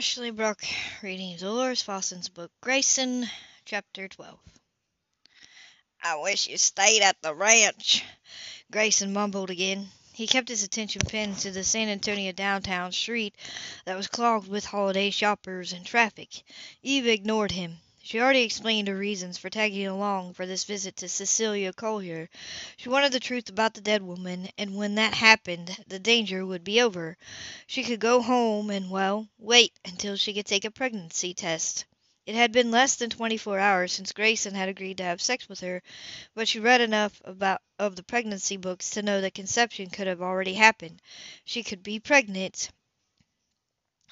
Ashley Brock reading Delores Fossen's book Grayson, Chapter 12. I wish you stayed at the ranch. Grayson mumbled again. He kept his attention pinned to the San Antonio downtown street that was clogged with holiday shoppers and traffic. Eve ignored him. She already explained her reasons for tagging along for this visit to Cecilia Collier. She wanted the truth about the dead woman, and when that happened, the danger would be over. She could go home and, well, wait until she could take a pregnancy test. It had been less than twenty four hours since Grayson had agreed to have sex with her, but she read enough about of the pregnancy books to know that conception could have already happened. She could be pregnant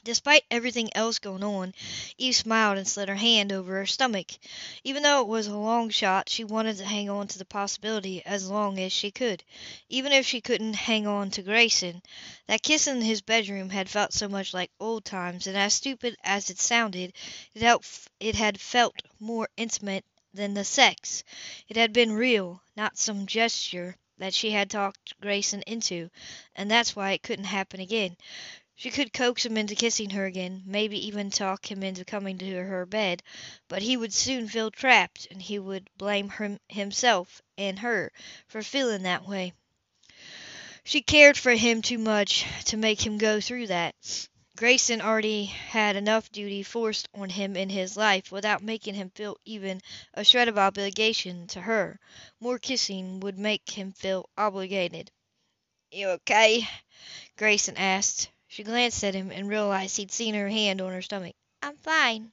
Despite everything else going on, Eve smiled and slid her hand over her stomach. Even though it was a long shot, she wanted to hang on to the possibility as long as she could. Even if she couldn't hang on to Grayson. That kiss in his bedroom had felt so much like old times, and as stupid as it sounded, it, helped, it had felt more intimate than the sex. It had been real, not some gesture that she had talked Grayson into, and that's why it couldn't happen again. She could coax him into kissing her again, maybe even talk him into coming to her bed, but he would soon feel trapped, and he would blame him, himself and her for feeling that way. She cared for him too much to make him go through that. Grayson already had enough duty forced on him in his life without making him feel even a shred of obligation to her. More kissing would make him feel obligated. You okay? Grayson asked. She glanced at him and realized he'd seen her hand on her stomach. I'm fine.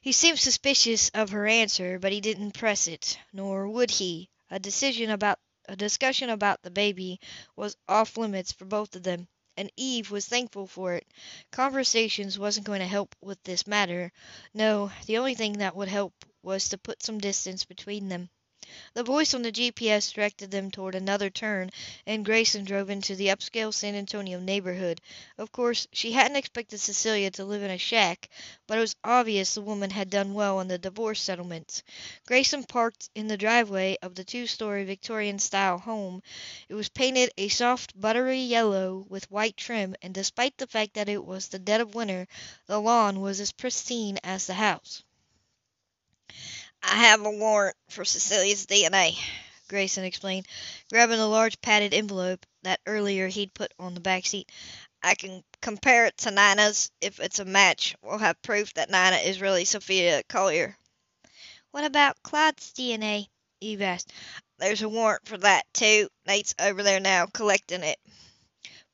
He seemed suspicious of her answer, but he didn't press it, nor would he. A decision about a discussion about the baby was off limits for both of them, and Eve was thankful for it. Conversations wasn't going to help with this matter. No, the only thing that would help was to put some distance between them. The voice on the GPS directed them toward another turn, and Grayson drove into the upscale San Antonio neighborhood. Of course, she hadn't expected Cecilia to live in a shack, but it was obvious the woman had done well on the divorce settlements. Grayson parked in the driveway of the two-story Victorian-style home. It was painted a soft buttery yellow with white trim, and despite the fact that it was the dead of winter, the lawn was as pristine as the house. I have a warrant for Cecilia's DNA, Grayson explained, grabbing a large padded envelope that earlier he'd put on the back seat. I can compare it to Nina's. If it's a match, we'll have proof that Nina is really Sophia Collier. What about Claude's DNA? Eve asked. There's a warrant for that, too. Nate's over there now collecting it.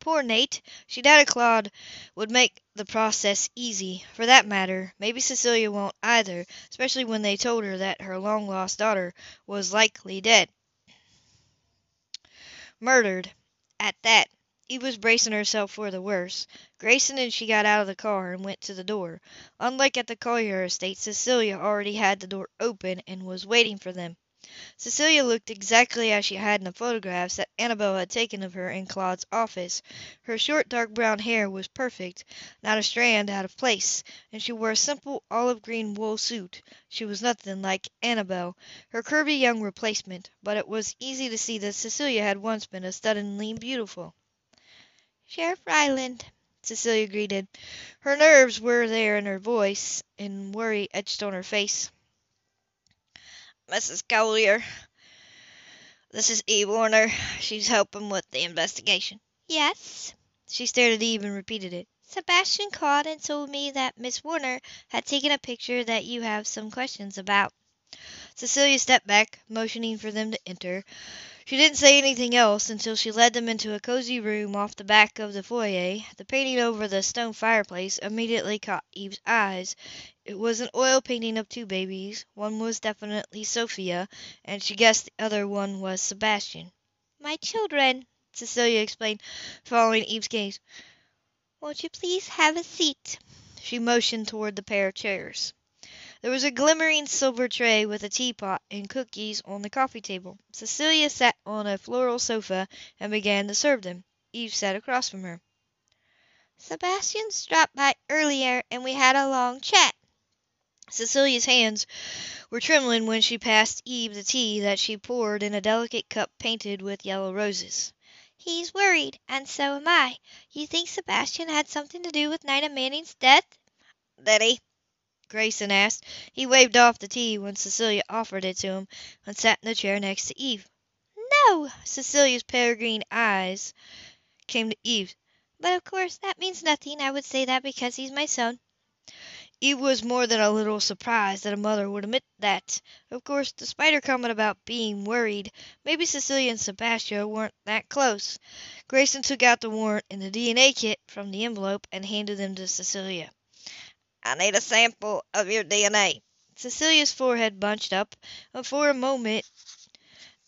Poor Nate. She doubted Claude would make the process easy. For that matter, maybe Cecilia won't either, especially when they told her that her long lost daughter was likely dead. Murdered. At that. Eve was bracing herself for the worst. Grayson and she got out of the car and went to the door. Unlike at the Collier estate, Cecilia already had the door open and was waiting for them. Cecilia looked exactly as she had in the photographs that Annabel had taken of her in Claude's office. Her short dark brown hair was perfect, not a strand out of place, and she wore a simple olive green wool suit. She was nothing like Annabel, her curvy young replacement, but it was easy to see that Cecilia had once been a stunningly beautiful. Sheriff Ryland, Cecilia greeted. Her nerves were there in her voice, and worry etched on her face. Mrs. Collier. This is Eve Warner. She's helping with the investigation. Yes. She stared at Eve and repeated it. Sebastian called and told me that Miss Warner had taken a picture that you have some questions about. Cecilia stepped back, motioning for them to enter. She didn't say anything else until she led them into a cozy room off the back of the foyer. The painting over the stone fireplace immediately caught Eve's eyes. It was an oil painting of two babies. One was definitely Sophia, and she guessed the other one was Sebastian. My children, Cecilia explained, following Eve's gaze. Won't you please have a seat? She motioned toward the pair of chairs. There was a glimmering silver tray with a teapot and cookies on the coffee table. Cecilia sat on a floral sofa and began to serve them. Eve sat across from her. Sebastian's dropped by earlier and we had a long chat. Cecilia's hands were trembling when she passed Eve the tea that she poured in a delicate cup painted with yellow roses. He's worried, and so am I. You think Sebastian had something to do with Nina Manning's death? Did he? Grayson asked. He waved off the tea when Cecilia offered it to him, and sat in the chair next to Eve. No! Cecilia's pale green eyes came to Eve's. But of course that means nothing. I would say that because he's my son. Eve was more than a little surprised that a mother would admit that. Of course, despite her comment about being worried, maybe Cecilia and Sebastian weren't that close. Grayson took out the warrant and the DNA kit from the envelope and handed them to Cecilia. I need a sample of your DNA. Cecilia's forehead bunched up, and for a moment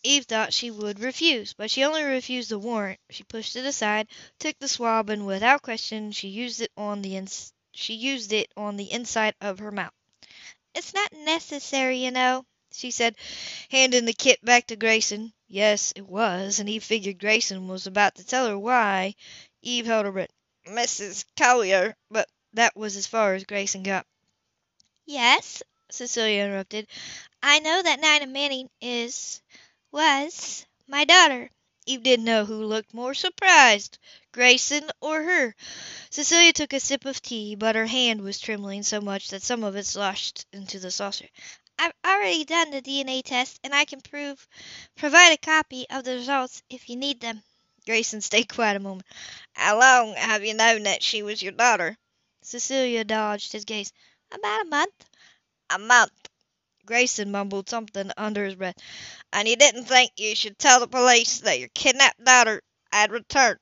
Eve thought she would refuse, but she only refused the warrant. She pushed it aside, took the swab, and without question she used it on the ins- she used it on the inside of her mouth. It's not necessary, you know, she said, handing the kit back to Grayson. Yes, it was, and he figured Grayson was about to tell her why. Eve held her breath. Mrs. Collier, but that was as far as Grayson got. Yes, Cecilia interrupted. I know that Nina Manning is was my daughter. Eve didn't know who looked more surprised, Grayson or her. Cecilia took a sip of tea, but her hand was trembling so much that some of it sloshed into the saucer. I've already done the DNA test, and I can prove provide a copy of the results if you need them. Grayson stayed quiet a moment. How long have you known that she was your daughter? Cecilia dodged his gaze. About a month. A month. Grayson mumbled something under his breath. And you didn't think you should tell the police that your kidnapped daughter had returned?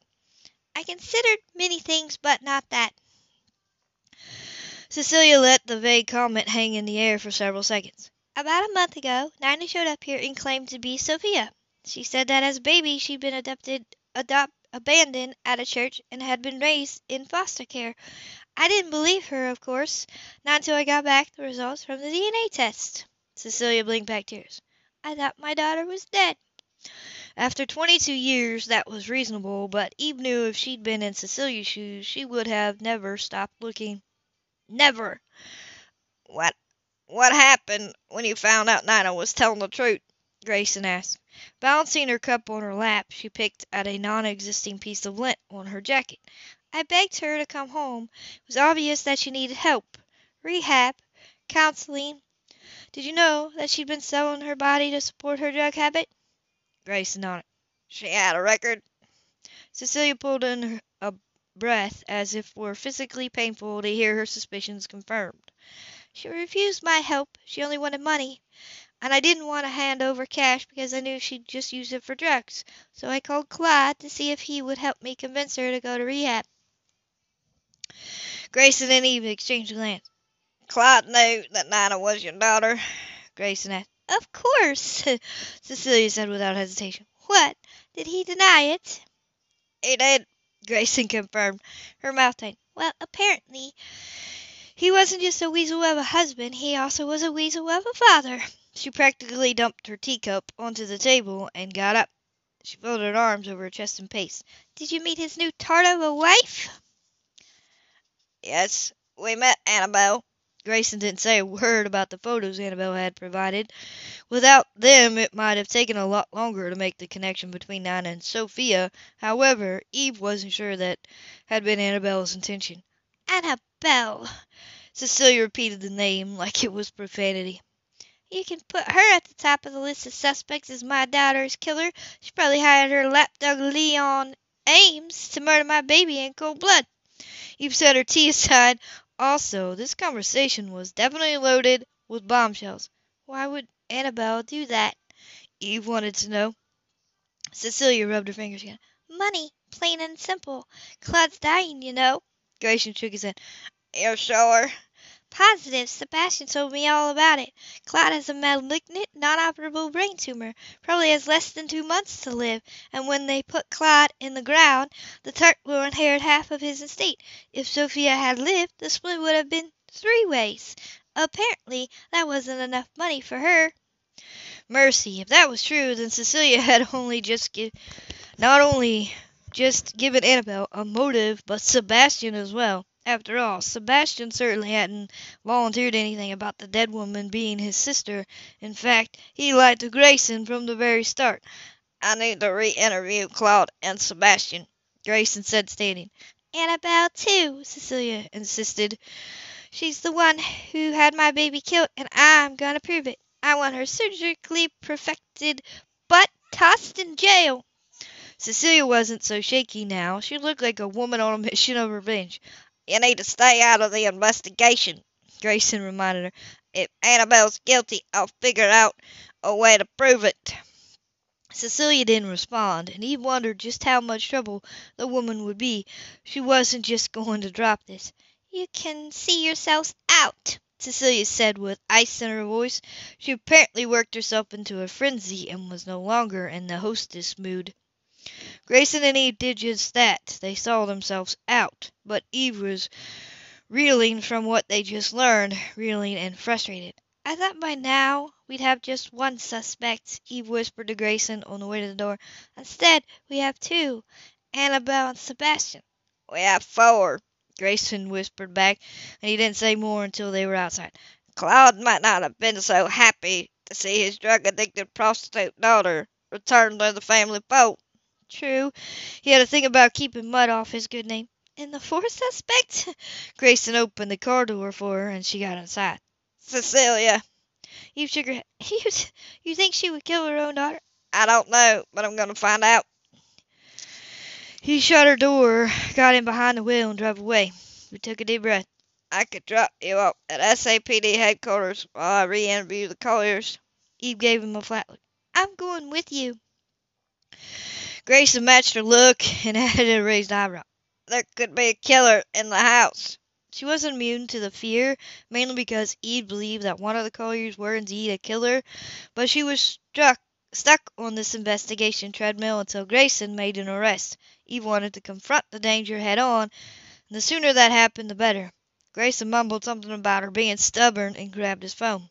I considered many things, but not that. Cecilia let the vague comment hang in the air for several seconds. About a month ago, Nina showed up here and claimed to be Sophia. She said that as a baby she'd been adopted, adopt, abandoned at a church and had been raised in foster care. I didn't believe her, of course, not until I got back the results from the DNA test. Cecilia blinked back tears. I thought my daughter was dead. After 22 years, that was reasonable, but Eve knew if she'd been in Cecilia's shoes, she would have never stopped looking. Never! What what happened when you found out Nina was telling the truth? Grayson asked. Balancing her cup on her lap, she picked at a non-existing piece of lint on her jacket. I begged her to come home. It was obvious that she needed help. Rehab, counseling. Did you know that she'd been selling her body to support her drug habit? Grayson nodded. She had a record? Cecilia pulled in a breath as if it were physically painful to hear her suspicions confirmed. She refused my help. She only wanted money. And I didn't want to hand over cash because I knew she'd just use it for drugs. So I called Clyde to see if he would help me convince her to go to rehab. Grayson and Eve exchanged a glance. Claude knew that Nina was your daughter? Grayson asked. Of course, Cecilia said without hesitation. What? Did he deny it? He did, Grayson confirmed, her mouth tight. Well, apparently, he wasn't just a weasel of a husband, he also was a weasel of a father. She practically dumped her teacup onto the table and got up. She folded her arms over her chest and paced. Did you meet his new tart of a wife? Yes, we met Annabelle. Grayson didn't say a word about the photos Annabelle had provided. Without them, it might have taken a lot longer to make the connection between Nina and Sophia. However, Eve wasn't sure that had been Annabelle's intention. Annabelle. Cecilia repeated the name like it was profanity. You can put her at the top of the list of suspects as my daughter's killer. She probably hired her lapdog Leon Ames to murder my baby in cold blood. Eve set her tea aside. Also, this conversation was definitely loaded with bombshells. Why would Annabelle do that? Eve wanted to know. Cecilia rubbed her fingers again. Money, plain and simple. Claude's dying, you know. Grayson shook his head. You're sure? Positive. Sebastian told me all about it. Claude has a malignant, non-operable brain tumor. Probably has less than two months to live. And when they put Claude in the ground, the Turk will inherit half of his estate. If Sophia had lived, the split would have been three ways. Apparently, that wasn't enough money for her. Mercy, if that was true, then Cecilia had only just give, not only just given Annabelle a motive, but Sebastian as well. After all, Sebastian certainly hadn't volunteered anything about the dead woman being his sister. In fact, he lied to Grayson from the very start. I need to re-interview Claude and Sebastian, Grayson said, standing. Annabel, too, Cecilia insisted. She's the one who had my baby killed, and I'm going to prove it. I want her surgically perfected, but tossed in jail. Cecilia wasn't so shaky now. She looked like a woman on a mission of revenge. You need to stay out of the investigation, Grayson reminded her. If Annabel's guilty, I'll figure out a way to prove it. Cecilia didn't respond, and he wondered just how much trouble the woman would be. She wasn't just going to drop this. You can see yourselves out, Cecilia said with ice in her voice. She apparently worked herself into a frenzy and was no longer in the hostess mood. Grayson and Eve did just that. They saw themselves out, but Eve was reeling from what they just learned, reeling and frustrated. I thought by now we'd have just one suspect, Eve whispered to Grayson on the way to the door. Instead, we have two Annabelle and Sebastian. We have four, Grayson whispered back, and he didn't say more until they were outside. Claude might not have been so happy to see his drug addicted prostitute daughter return to the family fold. True, he had to think about keeping mud off his good name. And the fourth suspect? Grayson opened the car door for her, and she got inside. Cecilia. You shook her. You, you think she would kill her own daughter? I don't know, but I'm going to find out. He shut her door, got in behind the wheel, and drove away. We took a deep breath. I could drop you off at SAPD headquarters while I re-interview the Colliers. Eve gave him a flat look. I'm going with you. Grayson matched her look and added a raised eyebrow. There could be a killer in the house. She wasn't immune to the fear, mainly because Eve believed that one of the Colliers were indeed a killer, but she was struck stuck on this investigation treadmill until Grayson made an arrest. Eve wanted to confront the danger head on, and the sooner that happened the better. Grayson mumbled something about her being stubborn and grabbed his phone.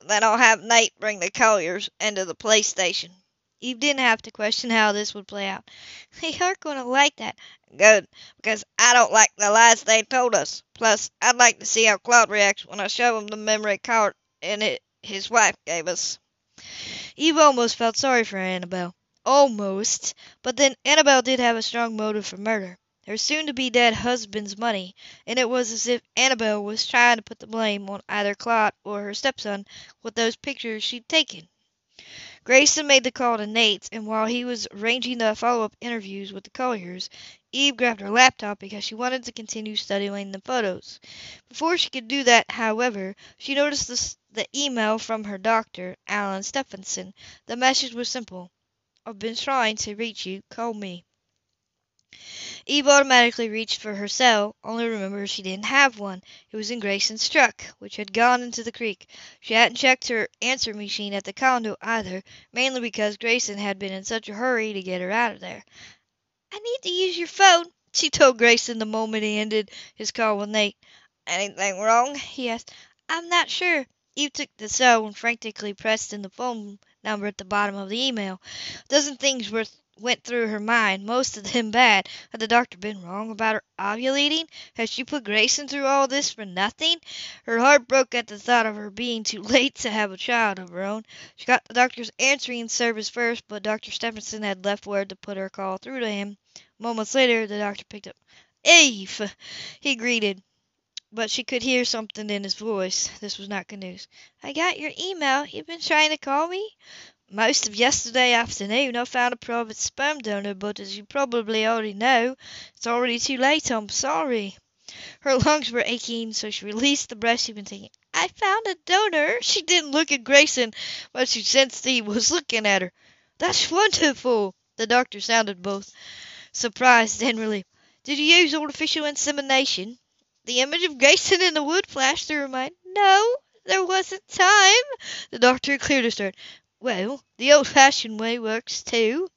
Then I'll have Nate bring the Colliers into the police station. Eve didn't have to question how this would play out. They aren't going to like that. Good, because I don't like the lies they told us. Plus, I'd like to see how Claude reacts when I show him the memory card and it his wife gave us. Eve almost felt sorry for Annabel. Almost. But then Annabel did have a strong motive for murder. Her soon to be dead husband's money, and it was as if Annabel was trying to put the blame on either Claude or her stepson with those pictures she'd taken. Grayson made the call to Nate's, and while he was arranging the follow up interviews with the Colliers, Eve grabbed her laptop because she wanted to continue studying the photos. Before she could do that, however, she noticed the, the email from her doctor, Alan Stephenson. The message was simple I've been trying to reach you. Call me. Eve automatically reached for her cell, only remembered she didn't have one. It was in Grayson's truck, which had gone into the creek. She hadn't checked her answer machine at the condo either, mainly because Grayson had been in such a hurry to get her out of there. I need to use your phone, she told Grayson the moment he ended his call with Nate. Anything wrong? he asked. I'm not sure. Eve took the cell and frantically pressed in the phone number at the bottom of the email. A dozen things were went through her mind, most of them bad. Had the doctor been wrong about her ovulating? Had she put Grayson through all this for nothing? Her heart broke at the thought of her being too late to have a child of her own. She got the doctor's answering service first, but Dr. Stephenson had left word to put her call through to him. Moments later, the doctor picked up. Eve! He greeted, but she could hear something in his voice. This was not good news. I got your email. You've been trying to call me? Most of yesterday afternoon I found a private sperm donor, but as you probably already know, it's already too late. I'm sorry. Her lungs were aching, so she released the breath she'd been taking. I found a donor. She didn't look at Grayson, but she sensed he was looking at her. That's wonderful. The doctor sounded both surprised and relieved. Did you use artificial insemination? The image of Grayson in the wood flashed through her mind. No, there wasn't time. The doctor cleared his throat. Well, the old fashioned way works too,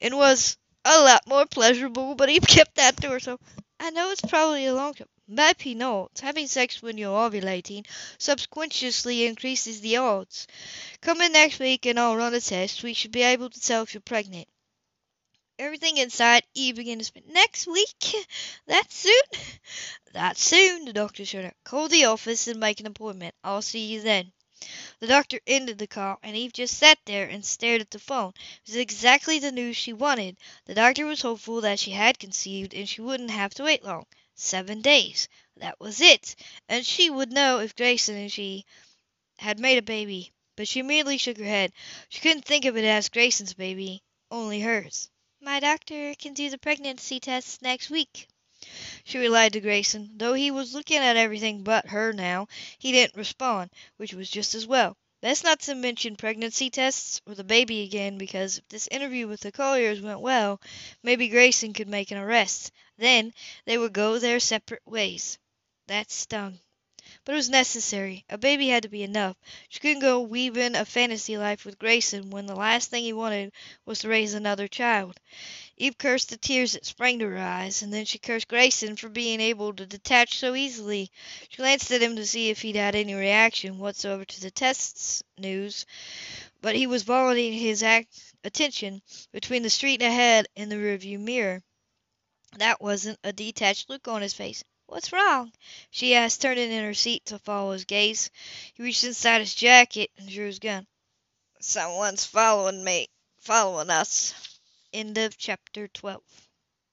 and was a lot more pleasurable, but he kept that to himself. I know it's probably a long shot. Maybe not. Having sex when you're ovulating subconsciously increases the odds. Come in next week and I'll run a test. We should be able to tell if you're pregnant. Everything inside Eve began to spin. Next week? That soon? That soon, the doctor showed up. Call the office and make an appointment. I'll see you then. The doctor ended the call, and Eve just sat there and stared at the phone. It was exactly the news she wanted. The doctor was hopeful that she had conceived, and she wouldn't have to wait long. Seven days. That was it. And she would know if Grayson and she had made a baby. But she merely shook her head. She couldn't think of it as Grayson's baby, only hers. My doctor can do the pregnancy tests next week. She relied to Grayson. Though he was looking at everything but her now, he didn't respond, which was just as well. Best not to mention pregnancy tests or the baby again because if this interview with the Colliers went well, maybe Grayson could make an arrest. Then they would go their separate ways. That stung. But it was necessary. A baby had to be enough. She couldn't go weaving a fantasy life with Grayson when the last thing he wanted was to raise another child. Eve cursed the tears that sprang to her eyes, and then she cursed Grayson for being able to detach so easily. She glanced at him to see if he'd had any reaction whatsoever to the tests news, but he was vomiting his attention between the street ahead and the rearview mirror. That wasn't a detached look on his face. What's wrong? she asked, turning in her seat to follow his gaze. He reached inside his jacket and drew his gun. Someone's following me, following us. End of chapter 12.